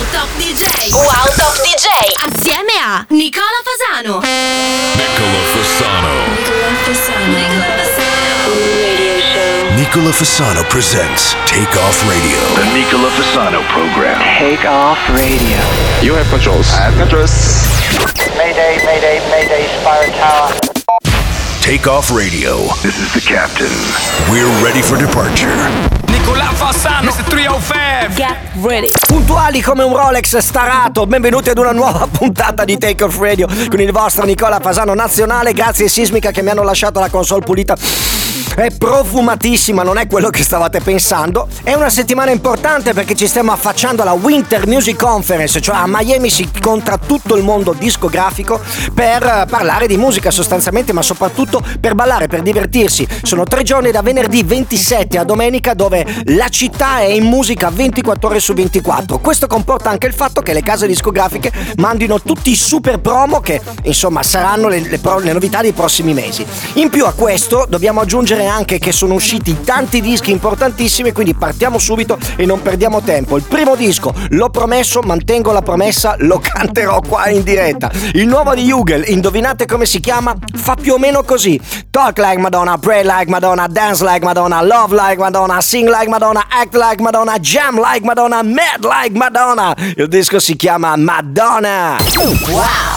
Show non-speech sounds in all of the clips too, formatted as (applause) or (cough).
Wow Top DJ. Wow Top DJ. Assieme a Nicola Fasano. Nicola Fasano. Nicola Fasano. Nicola Fasano. Radio show. Nicola Fasano presents Take Off Radio. The Nicola Fasano program. Take off radio. You have controls. I have controls. Mayday, mayday, mayday, Spire Tower. Take Off Radio. This is the captain. We're ready for departure. Nicola Fassano, Mr. 305. Get ready. Puntuali come un Rolex starato, benvenuti ad una nuova (laughs) puntata di Take Off Radio con il vostro Nicola Fasano nazionale. Grazie Sismica che mi hanno lasciato la console pulita. È profumatissima, non è quello che stavate pensando. È una settimana importante perché ci stiamo affacciando alla Winter Music Conference, cioè a Miami si incontra tutto il mondo discografico per parlare di musica sostanzialmente, ma soprattutto per ballare, per divertirsi. Sono tre giorni da venerdì 27 a domenica dove la città è in musica 24 ore su 24. Questo comporta anche il fatto che le case discografiche mandino tutti i super promo che insomma saranno le, le pro- le novità dei prossimi mesi. In più a questo dobbiamo aggiungere anche che sono usciti tanti dischi importantissimi, quindi partiamo subito e non perdiamo tempo. Il primo disco, l'ho promesso, mantengo la promessa, lo canterò qua in diretta. Il nuovo di Hugel, indovinate come si chiama? Fa più o meno così. Talk like Madonna, pray like Madonna, dance like Madonna, love like Madonna, sing like Madonna, act like Madonna, jam like Madonna, mad like Madonna. Il disco si chiama Madonna. Talk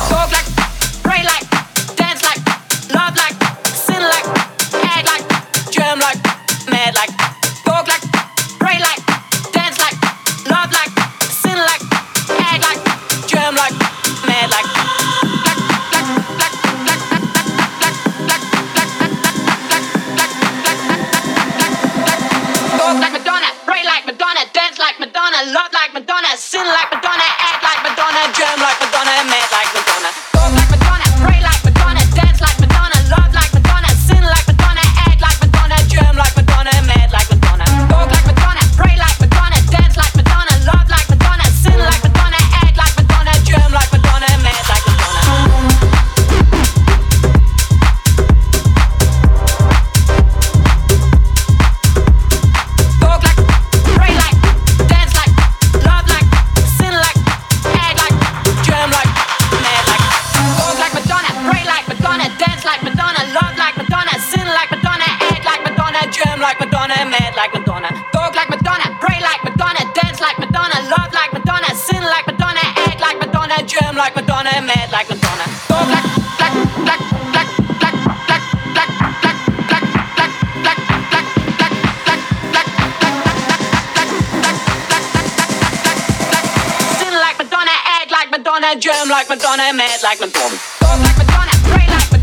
Talk like Madonna, pray like Madonna,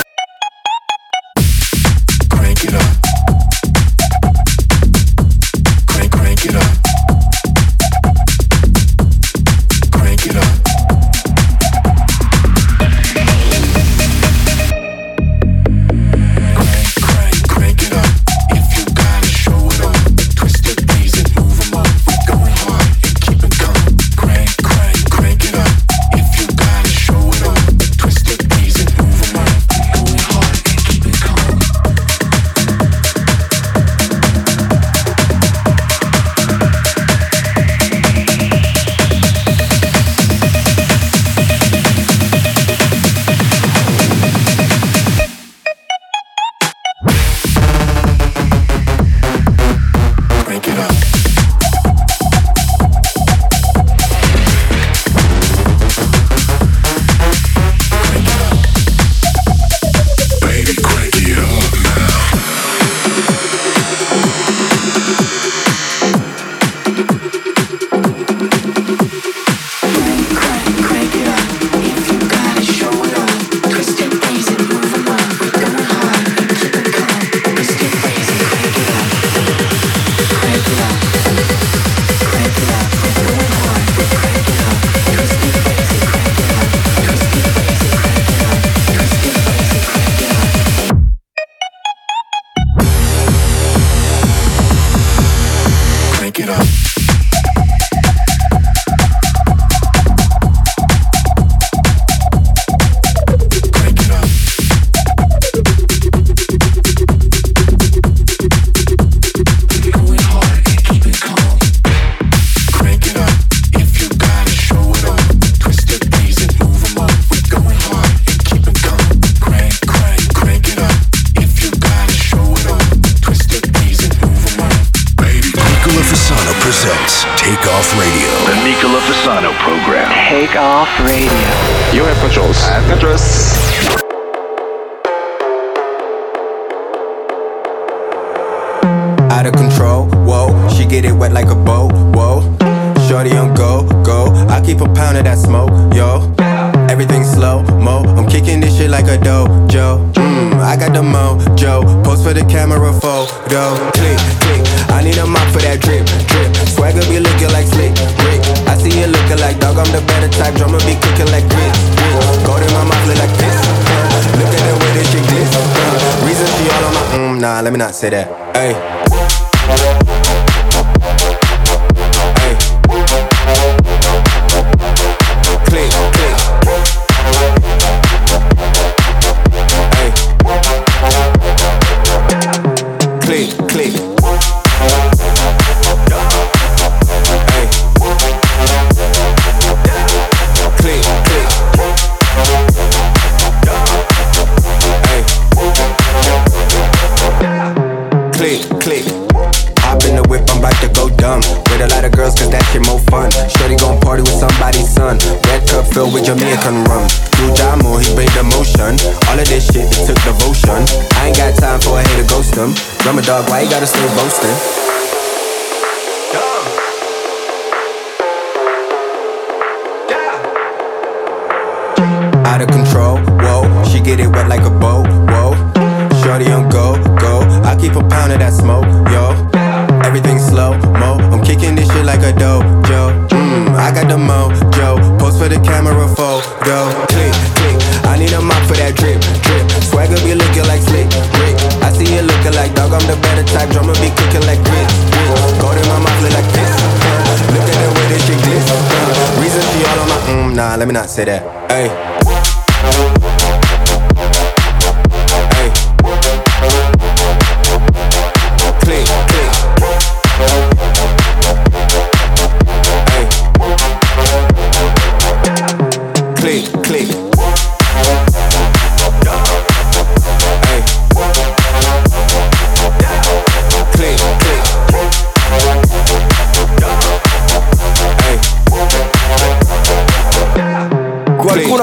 Radio. You have controls. I have controls. out of control. Whoa, she get it wet like a boat. Whoa, shorty on go, go. I keep a pound of that smoke, yo. Everything slow mo. I'm kicking this shit like a dojo. Mmm, I got the mojo. Post for the camera photo. Click, click. I need a mop for that drip, drip. Swagger be looking like slick, Rick. I see you looking like dog. I'm the better type. Drummer be cooking like grits, grits. Gold in my mouth look like this. Look at the way this shit glitz. Reason she all on my mm, nah. Let me not say that. Hey. Filled with Jamaican rum. Do Jamo, he bring the motion. All of this shit, it took devotion. I ain't got time for a hater ghost him. Drummer dog, why you gotta stay boasting? Out of control, whoa. She get it wet like a boat, whoa. Shorty on go, go. I keep a pound of that smoke, yo. Everything slow mo. I'm kicking this shit like a dojo. Mmm, I got the mojo. Post for the camera for go Click, click. I need a mop for that drip, drip. Swagger be looking like slick, Rick. I see you looking like dog. I'm the better type. Drummer be cooking like grits. Gold in my mouth look like this. Look at the way this shit glitz. Reason she all on my mm, nah. Let me not say that. Hey.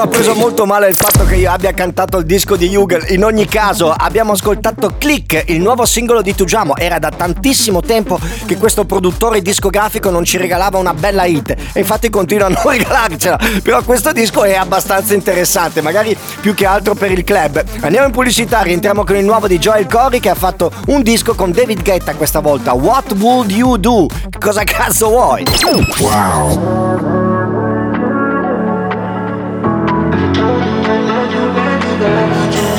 Preso molto male il fatto che io abbia cantato il disco di Hugel. In ogni caso, abbiamo ascoltato Click, il nuovo singolo di Tujamo. Era da tantissimo tempo che questo produttore discografico non ci regalava una bella hit. E infatti continua a non (laughs) regalarcela. Però questo disco è abbastanza interessante, magari più che altro per il club. Andiamo in pubblicità, rientriamo con il nuovo di Joel Corey che ha fatto un disco con David Guetta questa volta. What would you do? Cosa cazzo vuoi? I love you, baby,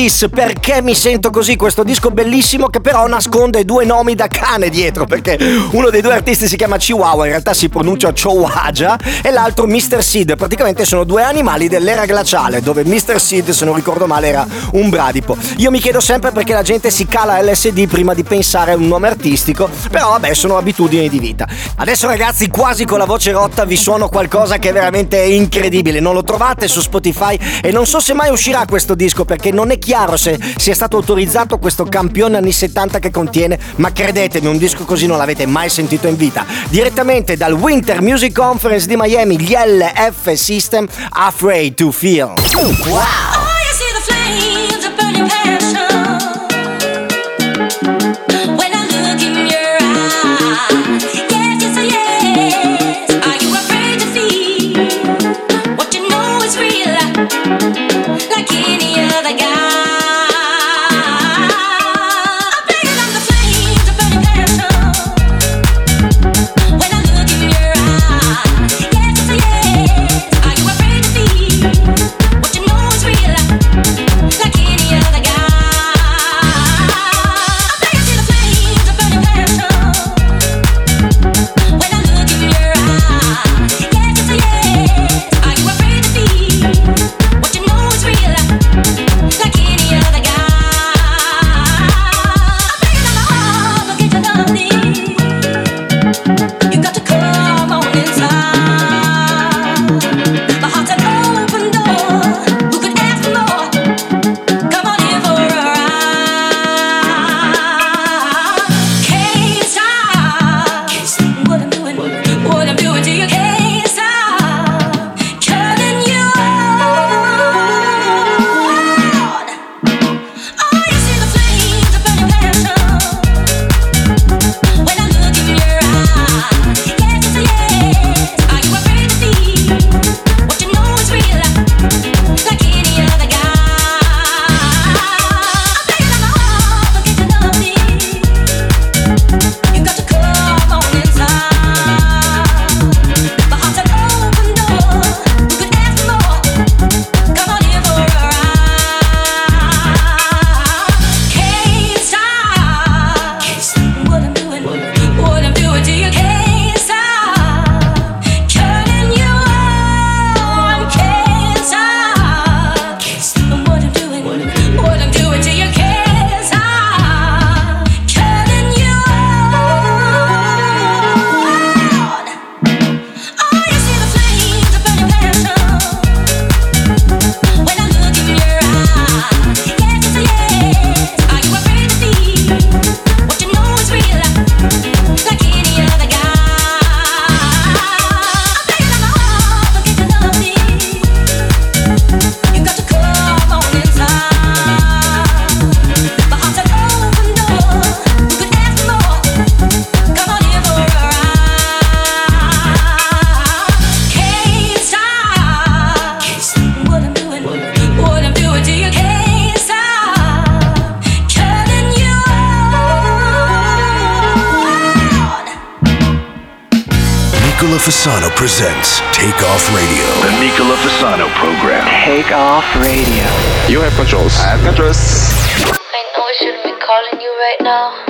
This? Perché mi sento così? Questo disco bellissimo che però nasconde due nomi da cane dietro perché uno dei due artisti si chiama Chihuahua, in realtà si pronuncia Chihuahua e l'altro Mr. Seed. Praticamente sono due animali dell'era glaciale dove Mr. Seed, se non ricordo male, era un bradipo. Io mi chiedo sempre perché la gente si cala LSD prima di pensare a un nome artistico, però vabbè sono abitudini di vita. Adesso ragazzi quasi con la voce rotta vi suono qualcosa che è veramente incredibile, non lo trovate su Spotify e non so se mai uscirà questo disco perché non è chiaro se sia stato autorizzato questo campione anni 70 che contiene, ma credetemi un disco così non l'avete mai sentito in vita. Direttamente dal Winter Music Conference di Miami, gli LF System Afraid to Feel. Wow! When I Fasano presents Take Off Radio. The Nicola Fasano program. Take Off Radio. You have controls. I have controls. I know I shouldn't be calling you right now.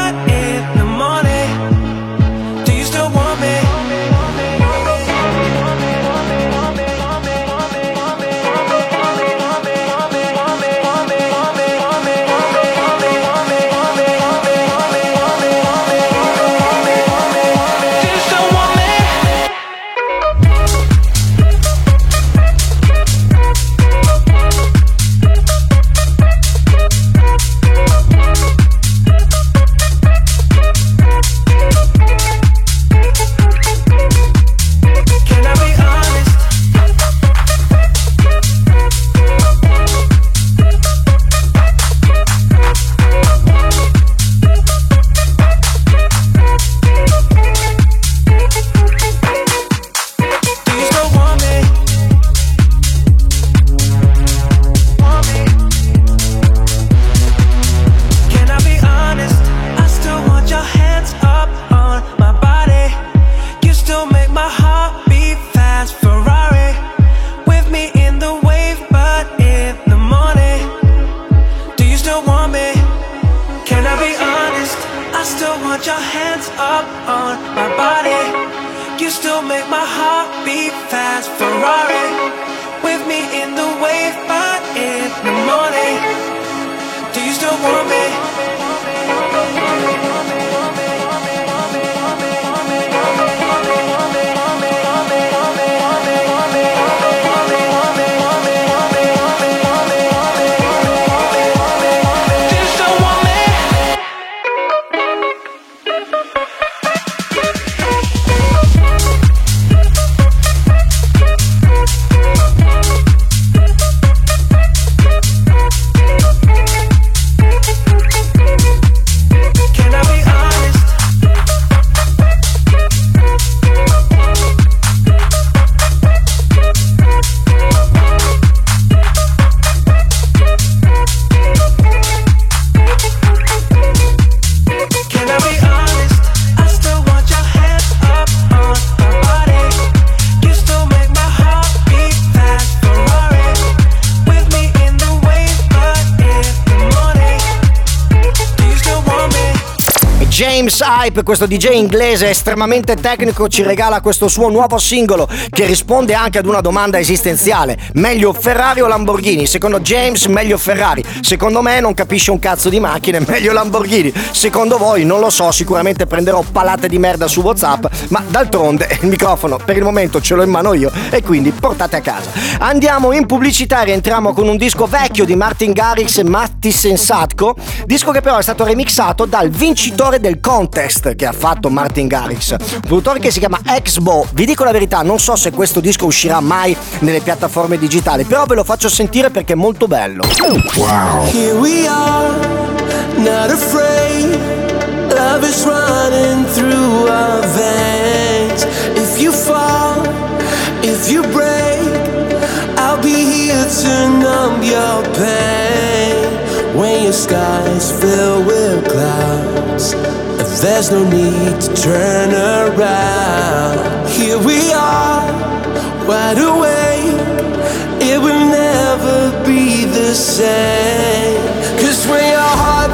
put your hands up on my body. You still make my heart beat fast, Ferrari. With me in the wave, but in the morning. Do you still want me? Hype, questo DJ inglese estremamente tecnico, ci regala questo suo nuovo singolo che risponde anche ad una domanda esistenziale. Meglio Ferrari o Lamborghini? Secondo James meglio Ferrari. Secondo me non capisce un cazzo di macchine, (laughs) meglio Lamborghini. Secondo voi non lo so, sicuramente prenderò palate di merda su WhatsApp, ma d'altronde (laughs) il microfono per il momento ce l'ho in mano io e quindi portate a casa. Andiamo in pubblicità e rientriamo con un disco vecchio di Martin Garrix e Matti Sensatco, disco che però è stato remixato dal vincitore del contest che ha fatto Martin Garrix, un produttore che si chiama Exbo. Vi dico la verità, non so se questo disco uscirà mai nelle piattaforme digitali, però ve lo faccio sentire perché è molto bello. Wow. Here we are, not afraid. Love is running through our veins. If you fall, if you break, I'll be here to numb your pain. When your skies fill with clouds, there's no need to turn around. Here we are, wide awake. It will never be the same. Cause when your heart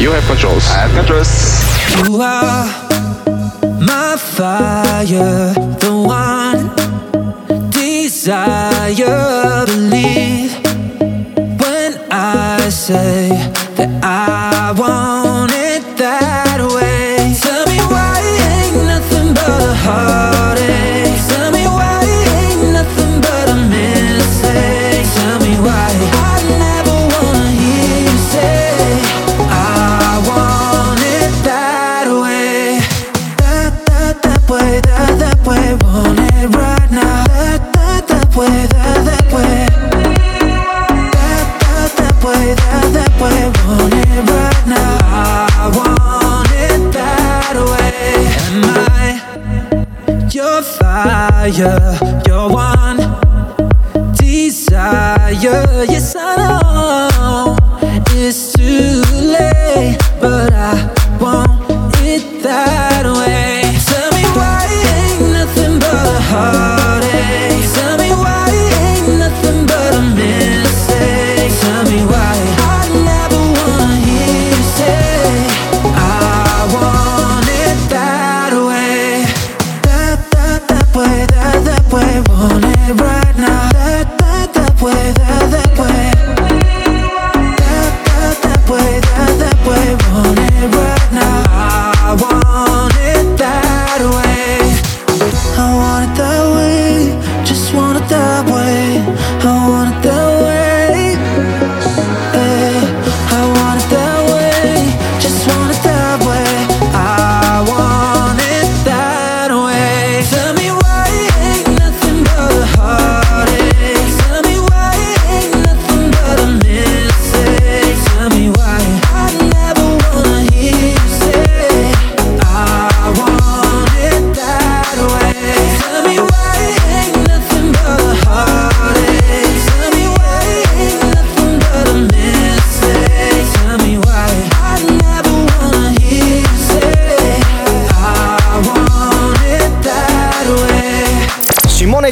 You have controls. I have controls. yeah.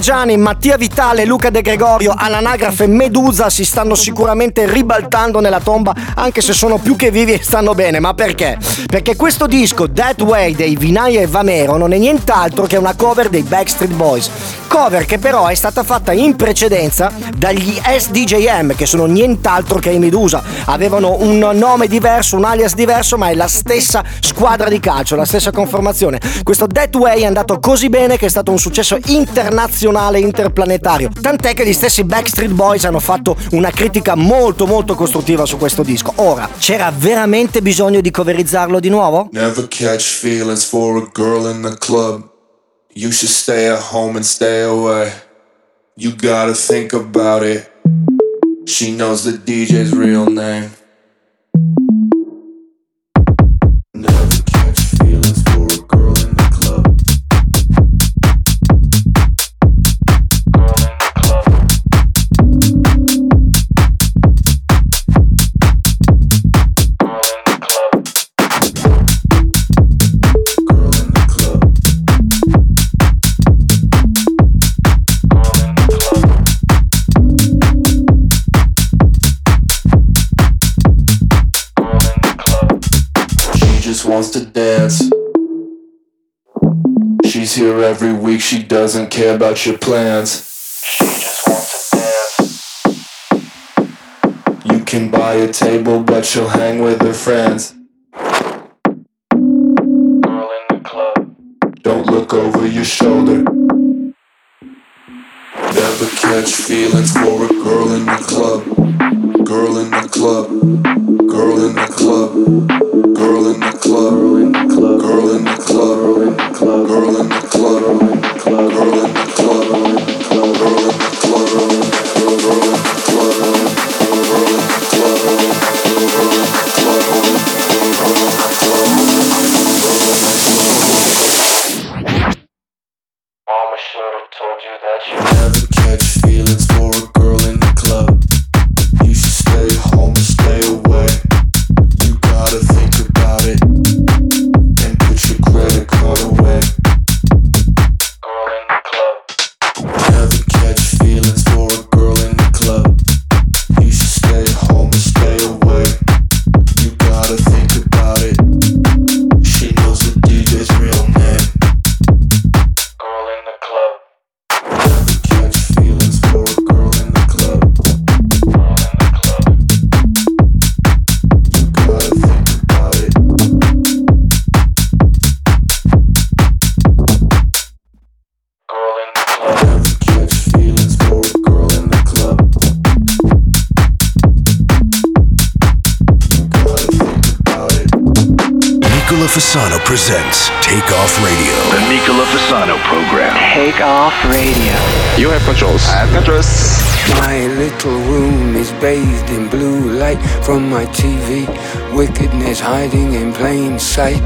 Gianni, Mattia Vitale Luca De Gregorio all'anagrafe Medusa si stanno sicuramente ribaltando nella tomba, anche se sono più che vivi e stanno bene. Ma perché? Perché questo disco, That Way dei Vinaya e Vamero, non è nient'altro che una cover dei Backstreet Boys. Cover che però è stata fatta in precedenza dagli SDJM, che sono nient'altro che i Medusa. Avevano un nome diverso, un alias diverso, ma è la stessa squadra di calcio, la stessa conformazione. Questo That Way è andato così bene che è stato un successo internazionale, interplanetario. Tant'è che gli stessi Backstreet Boys hanno fatto una critica molto molto costruttiva su questo disco. Ora, c'era veramente bisogno di coverizzarlo di nuovo? Never catch feelings for a girl in the club. You should stay at home and stay away. You gotta think about it. She knows the DJ's real name. Wants to dance. She's here every week, she doesn't care about your plans. She just wants to dance. You can buy a table, but she'll hang with her friends. Girl in the club. Don't look over your shoulder. Never catch feelings for a girl in the club. Girl in the club. Girl in the club. Girl in the club. Girl in the club. Girl in the club. Girl in the club. Girl in the club. Girl in the club. Presents Take Off Radio. The Nicola Fasano program. Take off radio. You have controls. I have controls. My little room is bathed in blue light from my TV. Wickedness hiding in plain sight.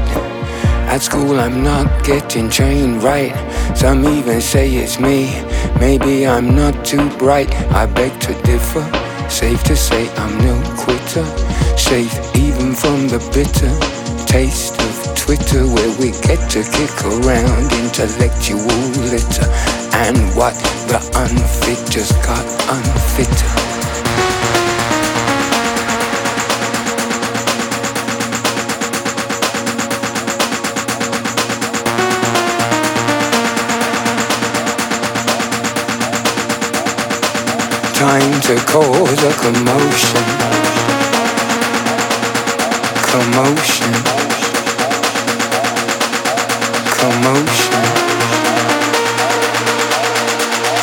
At school, I'm not getting trained right. Some even say it's me. Maybe I'm not too bright. I beg to differ. Safe to say I'm no quitter. Safe even from the bitter taste of Twitter, where we get to kick around intellectual litter. And what the unfit just got unfitter. Time to cause a commotion. Commotion. Commotion.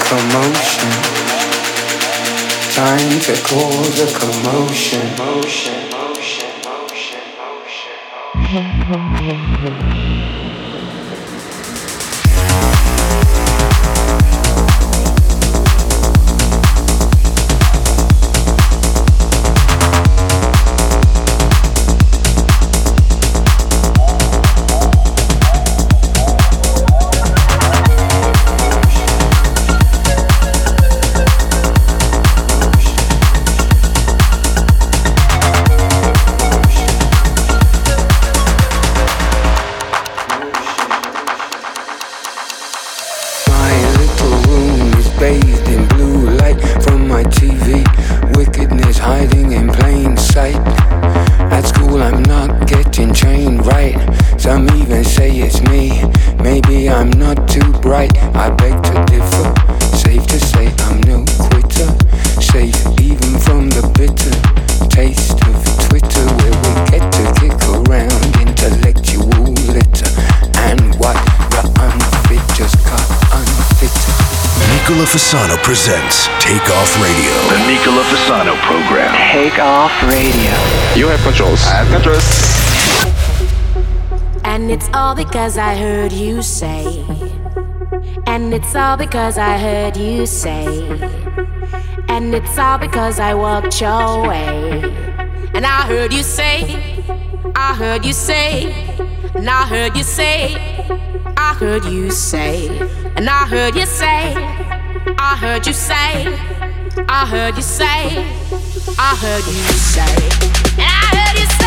Commotion. Time to cause a commotion. Motion. Motion. Motion. Motion. Radio. You have controls. I have controls. And it's all because I heard you say. And it's all because I heard you say. And it's all because I walked your way. And I heard you say, I heard you say, and I heard you say, I heard you say, and I heard you say. I heard you say, I heard you say, I heard you say, and I heard you say,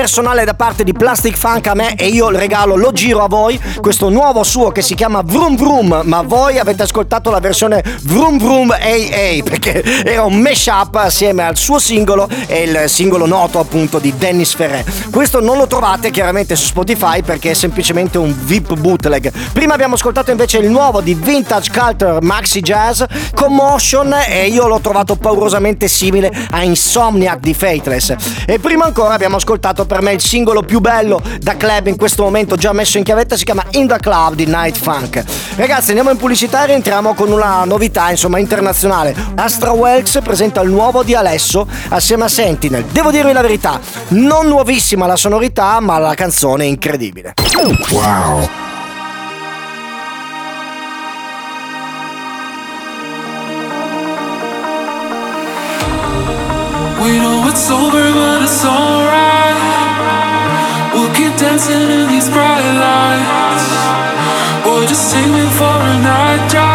personale da parte di Plastic Funk a me e io il regalo lo giro a voi. Questo nuovo suo che si chiama Vroom Vroom, ma voi avete ascoltato la versione Vroom Vroom AA perché era un mashup assieme al suo singolo e il singolo noto appunto di Dennis Ferré. Questo non lo trovate chiaramente su Spotify perché è semplicemente un VIP bootleg. Prima abbiamo ascoltato invece il nuovo di Vintage Culture Maxi Jazz Commotion e io l'ho trovato paurosamente simile a Insomniac di Faithless. E prima ancora abbiamo ascoltato per me il singolo più bello da club in questo momento già messo in chiavetta, si chiama In the Club di Night Funk. Ragazzi andiamo in pubblicità e rientriamo con una novità insomma internazionale. Astra Welks presenta il nuovo di Alesso assieme a Sentinel. Devo dirvi la verità, non nuovissima la sonorità ma la canzone è incredibile. Wow. We know it's over, but it's alright. Dancing in these bright lights. Or just take me for a night drive.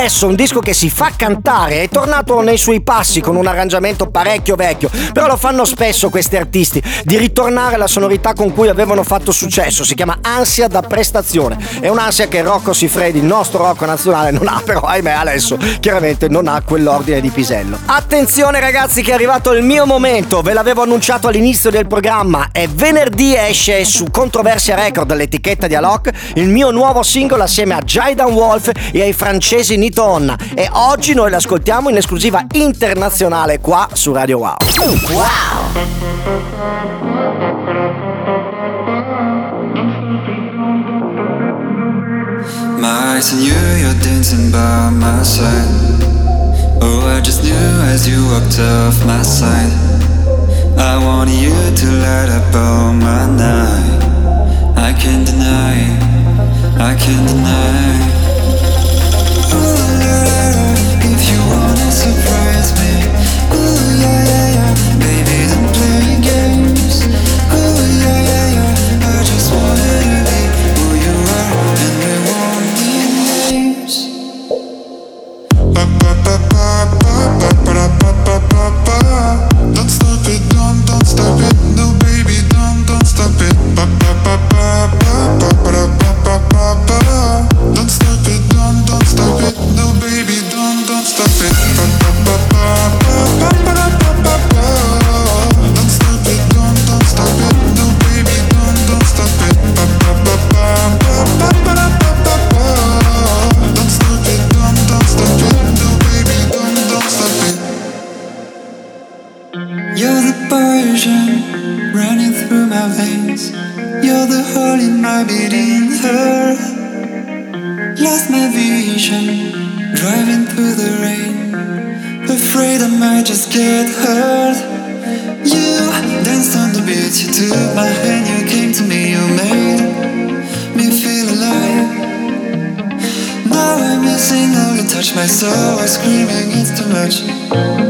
Alesso, un disco che si fa cantare, è tornato nei suoi passi con un arrangiamento parecchio vecchio, però lo fanno spesso questi artisti, di ritornare alla sonorità con cui avevano fatto successo, si chiama ansia da prestazione, è un'ansia che Rocco Siffredi, il nostro Rocco nazionale, non ha, però ahimè adesso chiaramente non ha quell'ordine di pisello. Attenzione ragazzi che è arrivato il mio momento, ve l'avevo annunciato all'inizio del programma, e venerdì esce su Controversia Record, l'etichetta di Alok, il mio nuovo singolo assieme a Jaidan Wolf e ai francesi Nito Onna e oggi noi l'ascoltiamo in esclusiva internazionale qua su Radio Wow. My eyes on you, you're dancing by my side. Oh, I just knew as you walked off my side. I wanted you to light up all my night. I can't deny, I can't deny. wonder if you wanna surprise me my veins. You're the hole in my beating heart. Lost my vision, driving through the rain. Afraid I might just get hurt. You danced on the beach, you took my hand, you came to me, you made me feel alive. Now I'm missing all you touch my soul, I'm screaming, it's too much.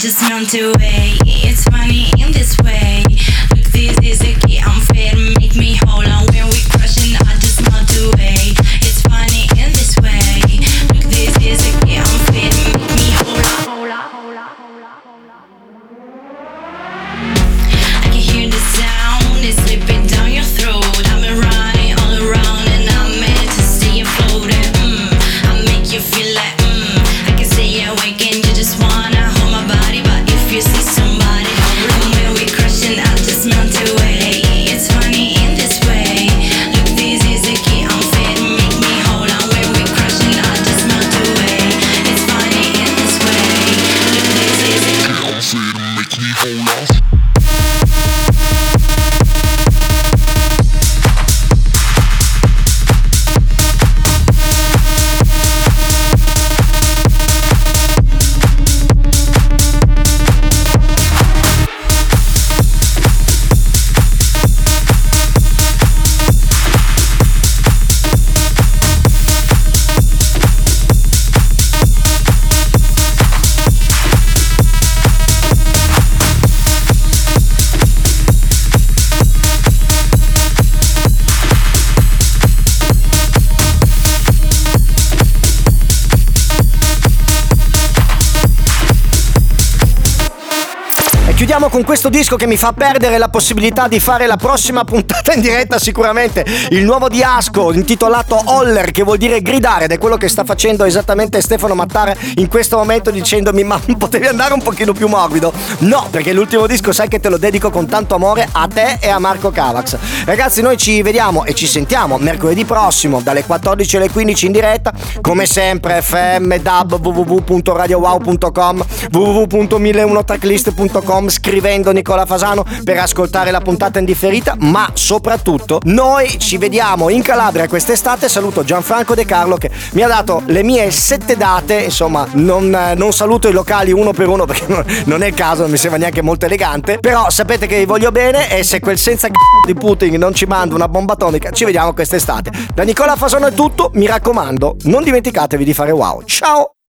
Just melt away. Chiudiamo con questo disco che mi fa perdere la possibilità di fare la prossima puntata in diretta sicuramente. Il nuovo di Asco intitolato Holler che vuol dire gridare ed è quello che sta facendo esattamente Stefano Mattara in questo momento dicendomi ma (laughs) potevi andare un pochino più morbido. No, perché l'ultimo disco sai che te lo dedico con tanto amore a te e a Marco Cavax. Ragazzi noi ci vediamo e ci sentiamo mercoledì prossimo dalle 14 alle 15 in diretta come sempre FM, DAB, www.radiowow.com www.1001tracklist.com scrivendo Nicola Fasano per ascoltare la puntata in differita ma soprattutto noi ci vediamo in Calabria quest'estate. Saluto Gianfranco De Carlo che mi ha dato le mie sette date. Insomma non, non saluto i locali uno per uno perché non- non è il caso non mi sembra neanche molto elegante. Però sapete che vi voglio bene e se quel senza c***o di Putin non ci manda una bomba atomica ci vediamo quest'estate. Da Nicola Fasano è tutto mi raccomando non dimenticatevi di fare wow. Ciao